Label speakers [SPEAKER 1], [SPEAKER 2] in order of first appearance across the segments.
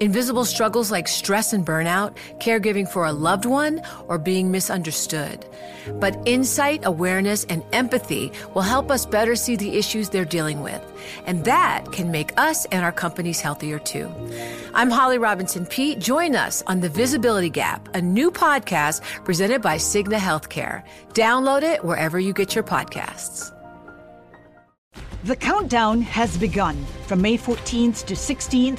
[SPEAKER 1] Invisible struggles like stress and burnout, caregiving for a loved one, or being misunderstood. But insight, awareness, and empathy will help us better see the issues they're dealing with. And that can make us and our companies healthier too. I'm Holly Robinson Peete. Join us on The Visibility Gap, a new podcast presented by Cigna Healthcare. Download it wherever you get your podcasts.
[SPEAKER 2] The countdown has begun. From May 14th to 16th,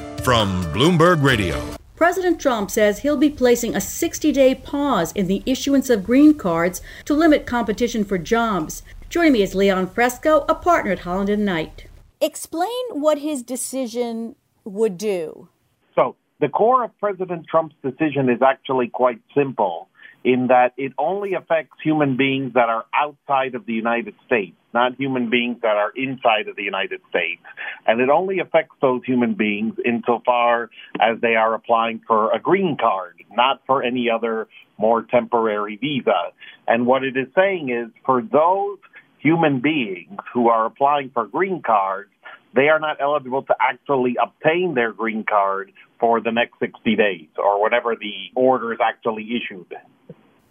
[SPEAKER 3] from Bloomberg Radio.
[SPEAKER 4] President Trump says he'll be placing a 60 day pause in the issuance of green cards to limit competition for jobs. Joining me is Leon Fresco, a partner at Holland and Knight. Explain what his decision would do.
[SPEAKER 5] So, the core of President Trump's decision is actually quite simple in that it only affects human beings that are outside of the United States, not human beings that are inside of the United States. And it only affects those human beings insofar as they are applying for a green card, not for any other more temporary visa. And what it is saying is for those human beings who are applying for green cards, they are not eligible to actually obtain their green card for the next 60 days or whatever the order is actually issued.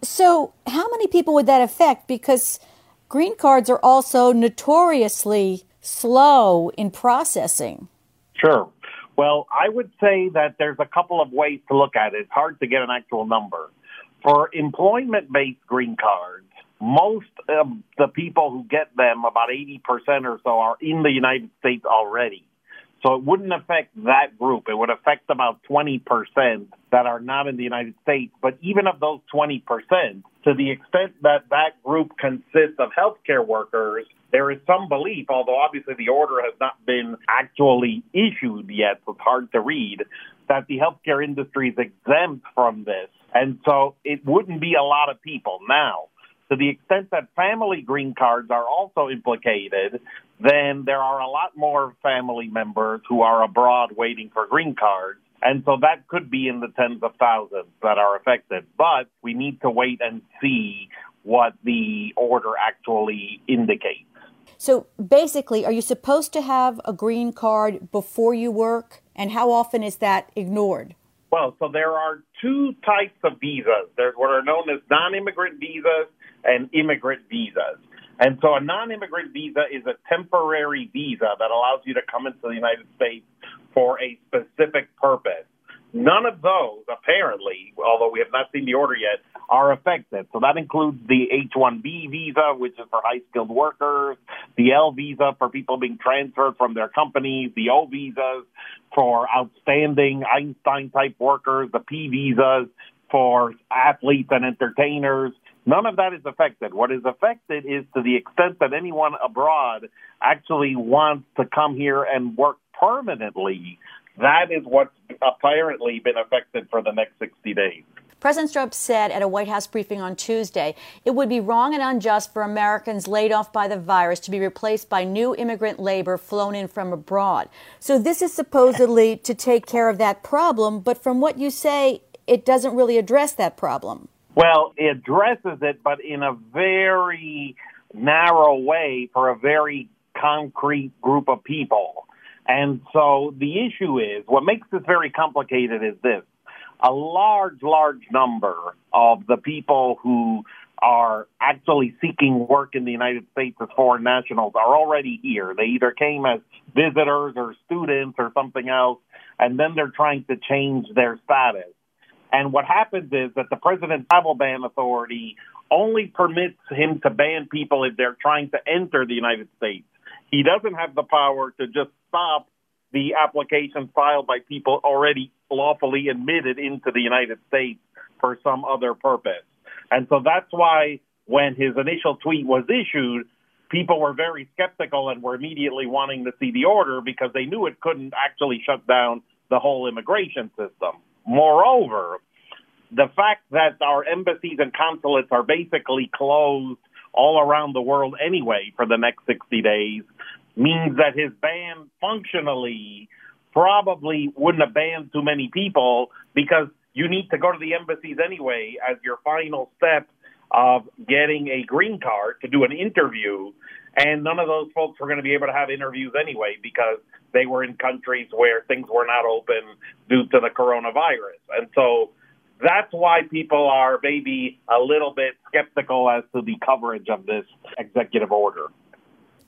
[SPEAKER 4] So, how many people would that affect? Because green cards are also notoriously slow in processing.
[SPEAKER 5] Sure. Well, I would say that there's a couple of ways to look at it. It's hard to get an actual number. For employment based green cards, most of the people who get them, about 80% or so, are in the United States already. So it wouldn't affect that group. It would affect about 20% that are not in the United States. But even of those 20%, to the extent that that group consists of healthcare workers, there is some belief, although obviously the order has not been actually issued yet, so it's hard to read, that the healthcare industry is exempt from this. And so it wouldn't be a lot of people. Now, to the extent that family green cards are also implicated, then there are a lot more family members who are abroad waiting for green cards. And so that could be in the tens of thousands that are affected. But we need to wait and see what the order actually indicates.
[SPEAKER 4] So basically, are you supposed to have a green card before you work? And how often is that ignored?
[SPEAKER 5] Well, so there are two types of visas. There's what are known as non immigrant visas and immigrant visas. And so a non-immigrant visa is a temporary visa that allows you to come into the United States for a specific purpose. None of those, apparently, although we have not seen the order yet, are affected. So that includes the H-1B visa, which is for high-skilled workers, the L visa for people being transferred from their companies, the O visas for outstanding Einstein-type workers, the P visas for athletes and entertainers, None of that is affected. What is affected is to the extent that anyone abroad actually wants to come here and work permanently. That is what's apparently been affected for the next 60 days.
[SPEAKER 4] President Trump said at a White House briefing on Tuesday it would be wrong and unjust for Americans laid off by the virus to be replaced by new immigrant labor flown in from abroad. So, this is supposedly to take care of that problem, but from what you say, it doesn't really address that problem.
[SPEAKER 5] Well, it addresses it, but in a very narrow way for a very concrete group of people. And so the issue is what makes this very complicated is this a large, large number of the people who are actually seeking work in the United States as foreign nationals are already here. They either came as visitors or students or something else, and then they're trying to change their status. And what happens is that the president's Travel Ban Authority only permits him to ban people if they're trying to enter the United States. He doesn't have the power to just stop the applications filed by people already lawfully admitted into the United States for some other purpose. And so that's why when his initial tweet was issued, people were very skeptical and were immediately wanting to see the order because they knew it couldn't actually shut down the whole immigration system. Moreover, the fact that our embassies and consulates are basically closed all around the world anyway for the next 60 days means that his ban functionally probably wouldn't have banned too many people because you need to go to the embassies anyway as your final step of getting a green card to do an interview. And none of those folks were going to be able to have interviews anyway because they were in countries where things were not open due to the coronavirus. And so that's why people are maybe a little bit skeptical as to the coverage of this executive order.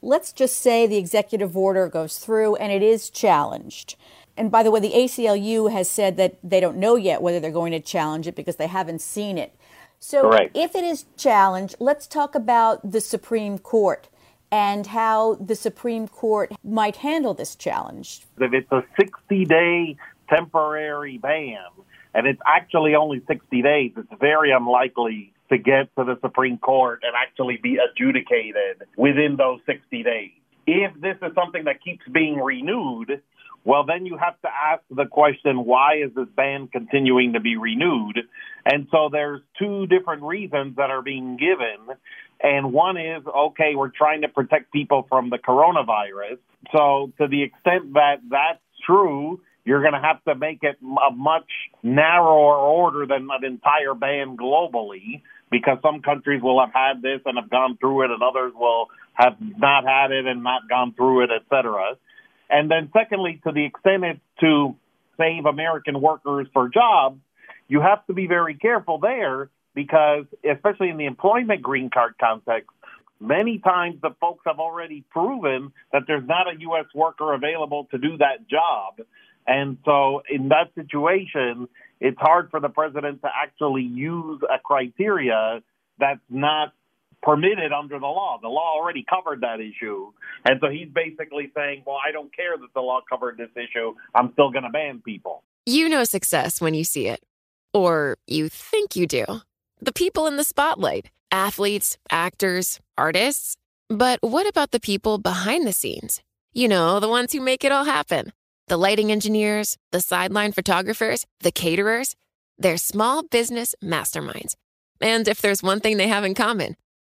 [SPEAKER 4] Let's just say the executive order goes through and it is challenged. And by the way, the ACLU has said that they don't know yet whether they're going to challenge it because they haven't seen it. So,
[SPEAKER 5] Correct.
[SPEAKER 4] if it is challenged, let's talk about the Supreme Court and how the Supreme Court might handle this challenge.
[SPEAKER 5] If it's a 60 day temporary ban, and it's actually only 60 days, it's very unlikely to get to the Supreme Court and actually be adjudicated within those 60 days. If this is something that keeps being renewed, well, then you have to ask the question, why is this ban continuing to be renewed? And so there's two different reasons that are being given. And one is, okay, we're trying to protect people from the coronavirus. So to the extent that that's true, you're going to have to make it a much narrower order than an entire ban globally because some countries will have had this and have gone through it and others will have not had it and not gone through it, et cetera. And then secondly, to the extent it's to save American workers for jobs, you have to be very careful there because, especially in the employment green card context, many times the folks have already proven that there's not a U.S. worker available to do that job. And so in that situation, it's hard for the president to actually use a criteria that's not permitted under the law. The law already covered that issue. And so he's basically saying, well, I don't care that the law covered this issue. I'm still going to ban people.
[SPEAKER 6] You know success when you see it, or you think you do. The people in the spotlight athletes, actors, artists. But what about the people behind the scenes? You know, the ones who make it all happen the lighting engineers, the sideline photographers, the caterers. They're small business masterminds. And if there's one thing they have in common,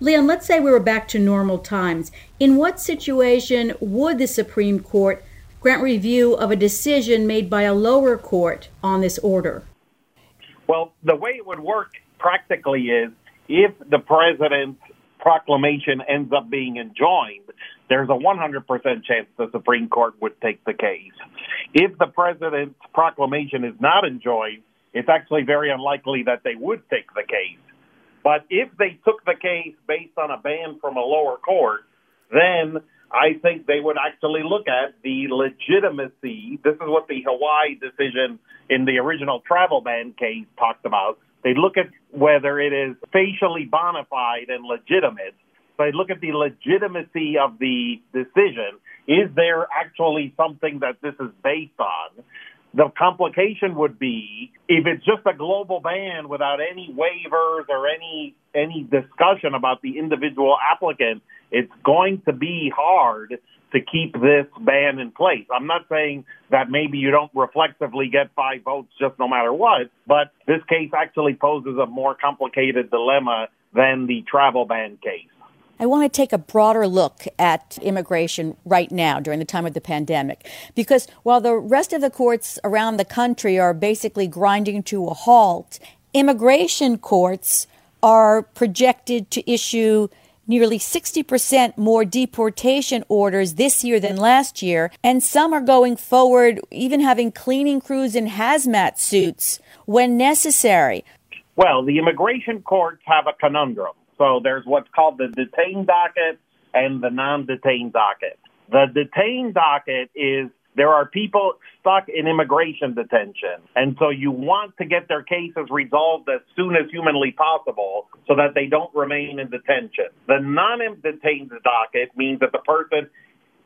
[SPEAKER 4] Leon, let's say we were back to normal times. In what situation would the Supreme Court grant review of a decision made by a lower court on this order?
[SPEAKER 5] Well, the way it would work practically is if the president's proclamation ends up being enjoined, there's a 100% chance the Supreme Court would take the case. If the president's proclamation is not enjoined, it's actually very unlikely that they would take the case. But if they took the case based on a ban from a lower court, then I think they would actually look at the legitimacy. This is what the Hawaii decision in the original travel ban case talked about. They look at whether it is facially bona fide and legitimate. I look at the legitimacy of the decision. Is there actually something that this is based on? The complication would be if it's just a global ban without any waivers or any any discussion about the individual applicant, it's going to be hard to keep this ban in place. I'm not saying that maybe you don't reflexively get five votes just no matter what, but this case actually poses a more complicated dilemma than the travel ban case.
[SPEAKER 4] I want to take a broader look at immigration right now during the time of the pandemic. Because while the rest of the courts around the country are basically grinding to a halt, immigration courts are projected to issue nearly 60% more deportation orders this year than last year, and some are going forward, even having cleaning crews in hazmat suits when necessary.
[SPEAKER 5] Well, the immigration courts have a conundrum. So there's what's called the detained docket and the non detained docket. The detained docket is there are people stuck in immigration detention. And so you want to get their cases resolved as soon as humanly possible so that they don't remain in detention. The non detained docket means that the person,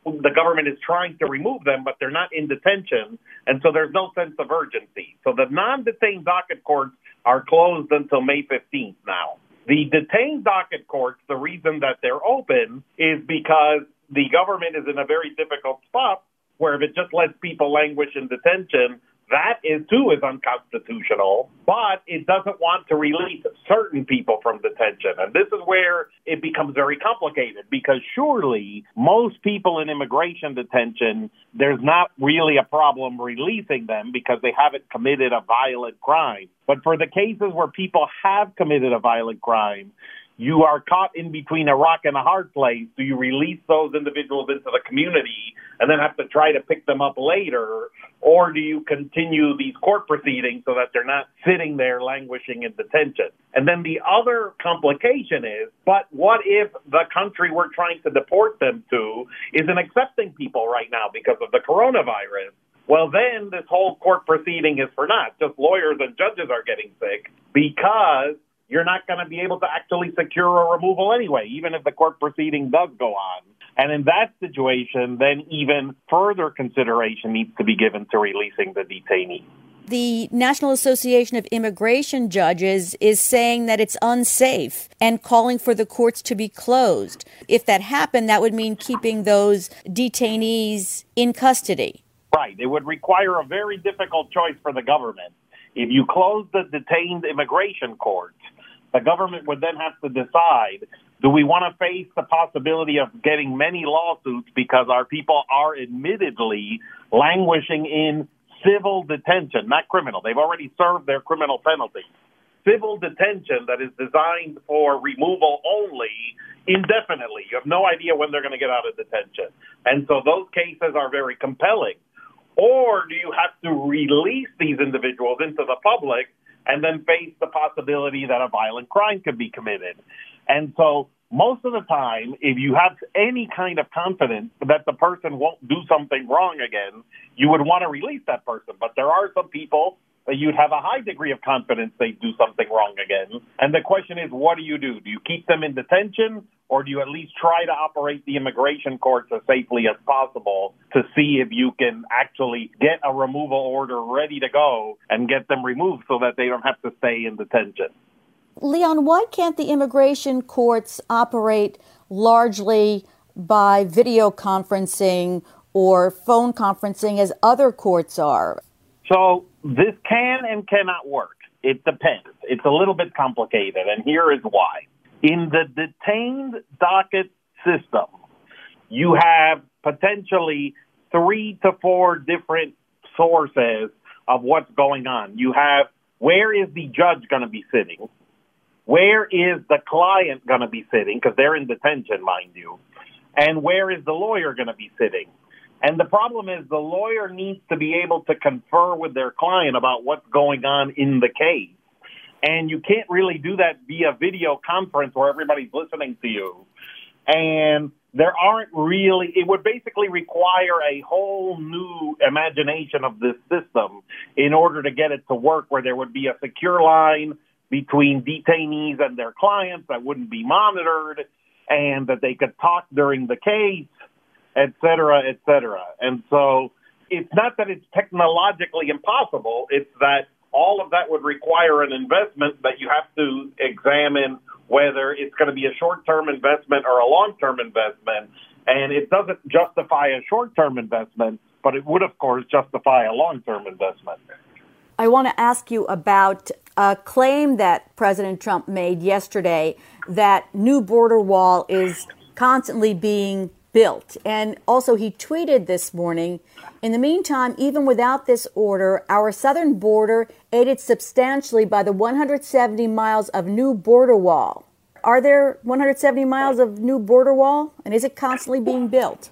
[SPEAKER 5] the government is trying to remove them, but they're not in detention. And so there's no sense of urgency. So the non detained docket courts are closed until May 15th now. The detained docket courts, the reason that they're open is because the government is in a very difficult spot where if it just lets people languish in detention, that is too is unconstitutional, but it doesn't want to release certain people from detention. And this is where it becomes very complicated because surely most people in immigration detention, there's not really a problem releasing them because they haven't committed a violent crime. But for the cases where people have committed a violent crime, you are caught in between a rock and a hard place. Do you release those individuals into the community and then have to try to pick them up later? Or do you continue these court proceedings so that they're not sitting there languishing in detention? And then the other complication is, but what if the country we're trying to deport them to isn't accepting people right now because of the coronavirus? Well, then this whole court proceeding is for naught. Just lawyers and judges are getting sick because you're not going to be able to actually secure a removal anyway, even if the court proceeding does go on. And in that situation, then even further consideration needs to be given to releasing the detainee.
[SPEAKER 4] The National Association of Immigration Judges is saying that it's unsafe and calling for the courts to be closed. If that happened, that would mean keeping those detainees in custody.
[SPEAKER 5] Right. It would require a very difficult choice for the government. If you close the detained immigration courts, the government would then have to decide do we want to face the possibility of getting many lawsuits because our people are admittedly languishing in civil detention, not criminal. They've already served their criminal penalty. Civil detention that is designed for removal only indefinitely. You have no idea when they're going to get out of detention. And so those cases are very compelling. Or do you have to release these individuals into the public and then face the possibility that a violent crime could be committed. And so most of the time, if you have any kind of confidence that the person won't do something wrong again, you would want to release that person. But there are some people that you'd have a high degree of confidence they'd do something wrong again. And the question is, what do you do? Do you keep them in detention or do you at least try to operate the immigration courts as safely as possible to see if you can actually get a removal order ready to go and get them removed so that they don't have to stay in detention?
[SPEAKER 4] Leon, why can't the immigration courts operate largely by video conferencing or phone conferencing as other courts are?
[SPEAKER 5] So this can and cannot work. It depends. It's a little bit complicated, and here is why. In the detained docket system, you have potentially three to four different sources of what's going on. You have where is the judge going to be sitting? Where is the client going to be sitting? Because they're in detention, mind you. And where is the lawyer going to be sitting? And the problem is the lawyer needs to be able to confer with their client about what's going on in the case. And you can't really do that via video conference where everybody's listening to you. And there aren't really, it would basically require a whole new imagination of this system in order to get it to work where there would be a secure line between detainees and their clients that wouldn't be monitored and that they could talk during the case, et cetera, et cetera. And so it's not that it's technologically impossible, it's that all of that would require an investment but you have to examine whether it's going to be a short term investment or a long term investment. And it doesn't justify a short term investment, but it would, of course, justify a long term investment.
[SPEAKER 4] I want to ask you about a claim that President Trump made yesterday that new border wall is constantly being built. And also, he tweeted this morning In the meantime, even without this order, our southern border aided substantially by the 170 miles of new border wall. Are there 170 miles of new border wall? And is it constantly being built?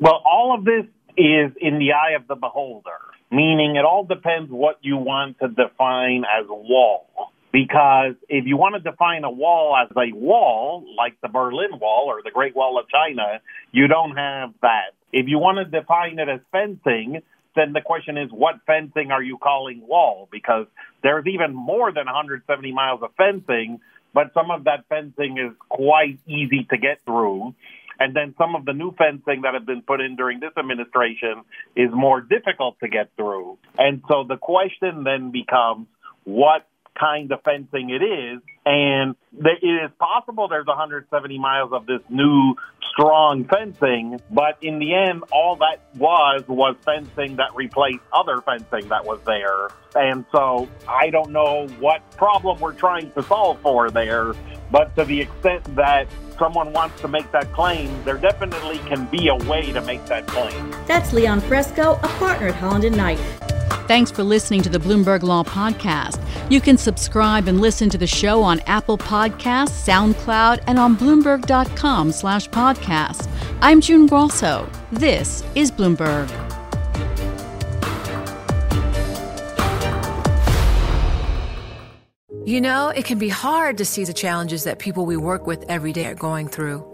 [SPEAKER 5] Well, all of this is in the eye of the beholder, meaning it all depends what you want to define as wall. Because if you want to define a wall as a wall, like the Berlin Wall or the Great Wall of China, you don't have that. If you want to define it as fencing, then the question is, what fencing are you calling wall? Because there's even more than 170 miles of fencing, but some of that fencing is quite easy to get through. And then some of the new fencing that have been put in during this administration is more difficult to get through. And so the question then becomes, what kind of fencing it is. And it is possible there's 170 miles of this new strong fencing, but in the end, all that was was fencing that replaced other fencing that was there. And so I don't know what problem we're trying to solve for there, but to the extent that someone wants to make that claim, there definitely can be a way to make that claim.
[SPEAKER 7] That's Leon Fresco, a partner at Holland and Knight.
[SPEAKER 8] Thanks for listening to the Bloomberg Law Podcast. You can subscribe and listen to the show on Apple Podcasts, SoundCloud, and on Bloomberg.com slash podcast. I'm June Grosso. This is Bloomberg.
[SPEAKER 1] You know, it can be hard to see the challenges that people we work with every day are going through.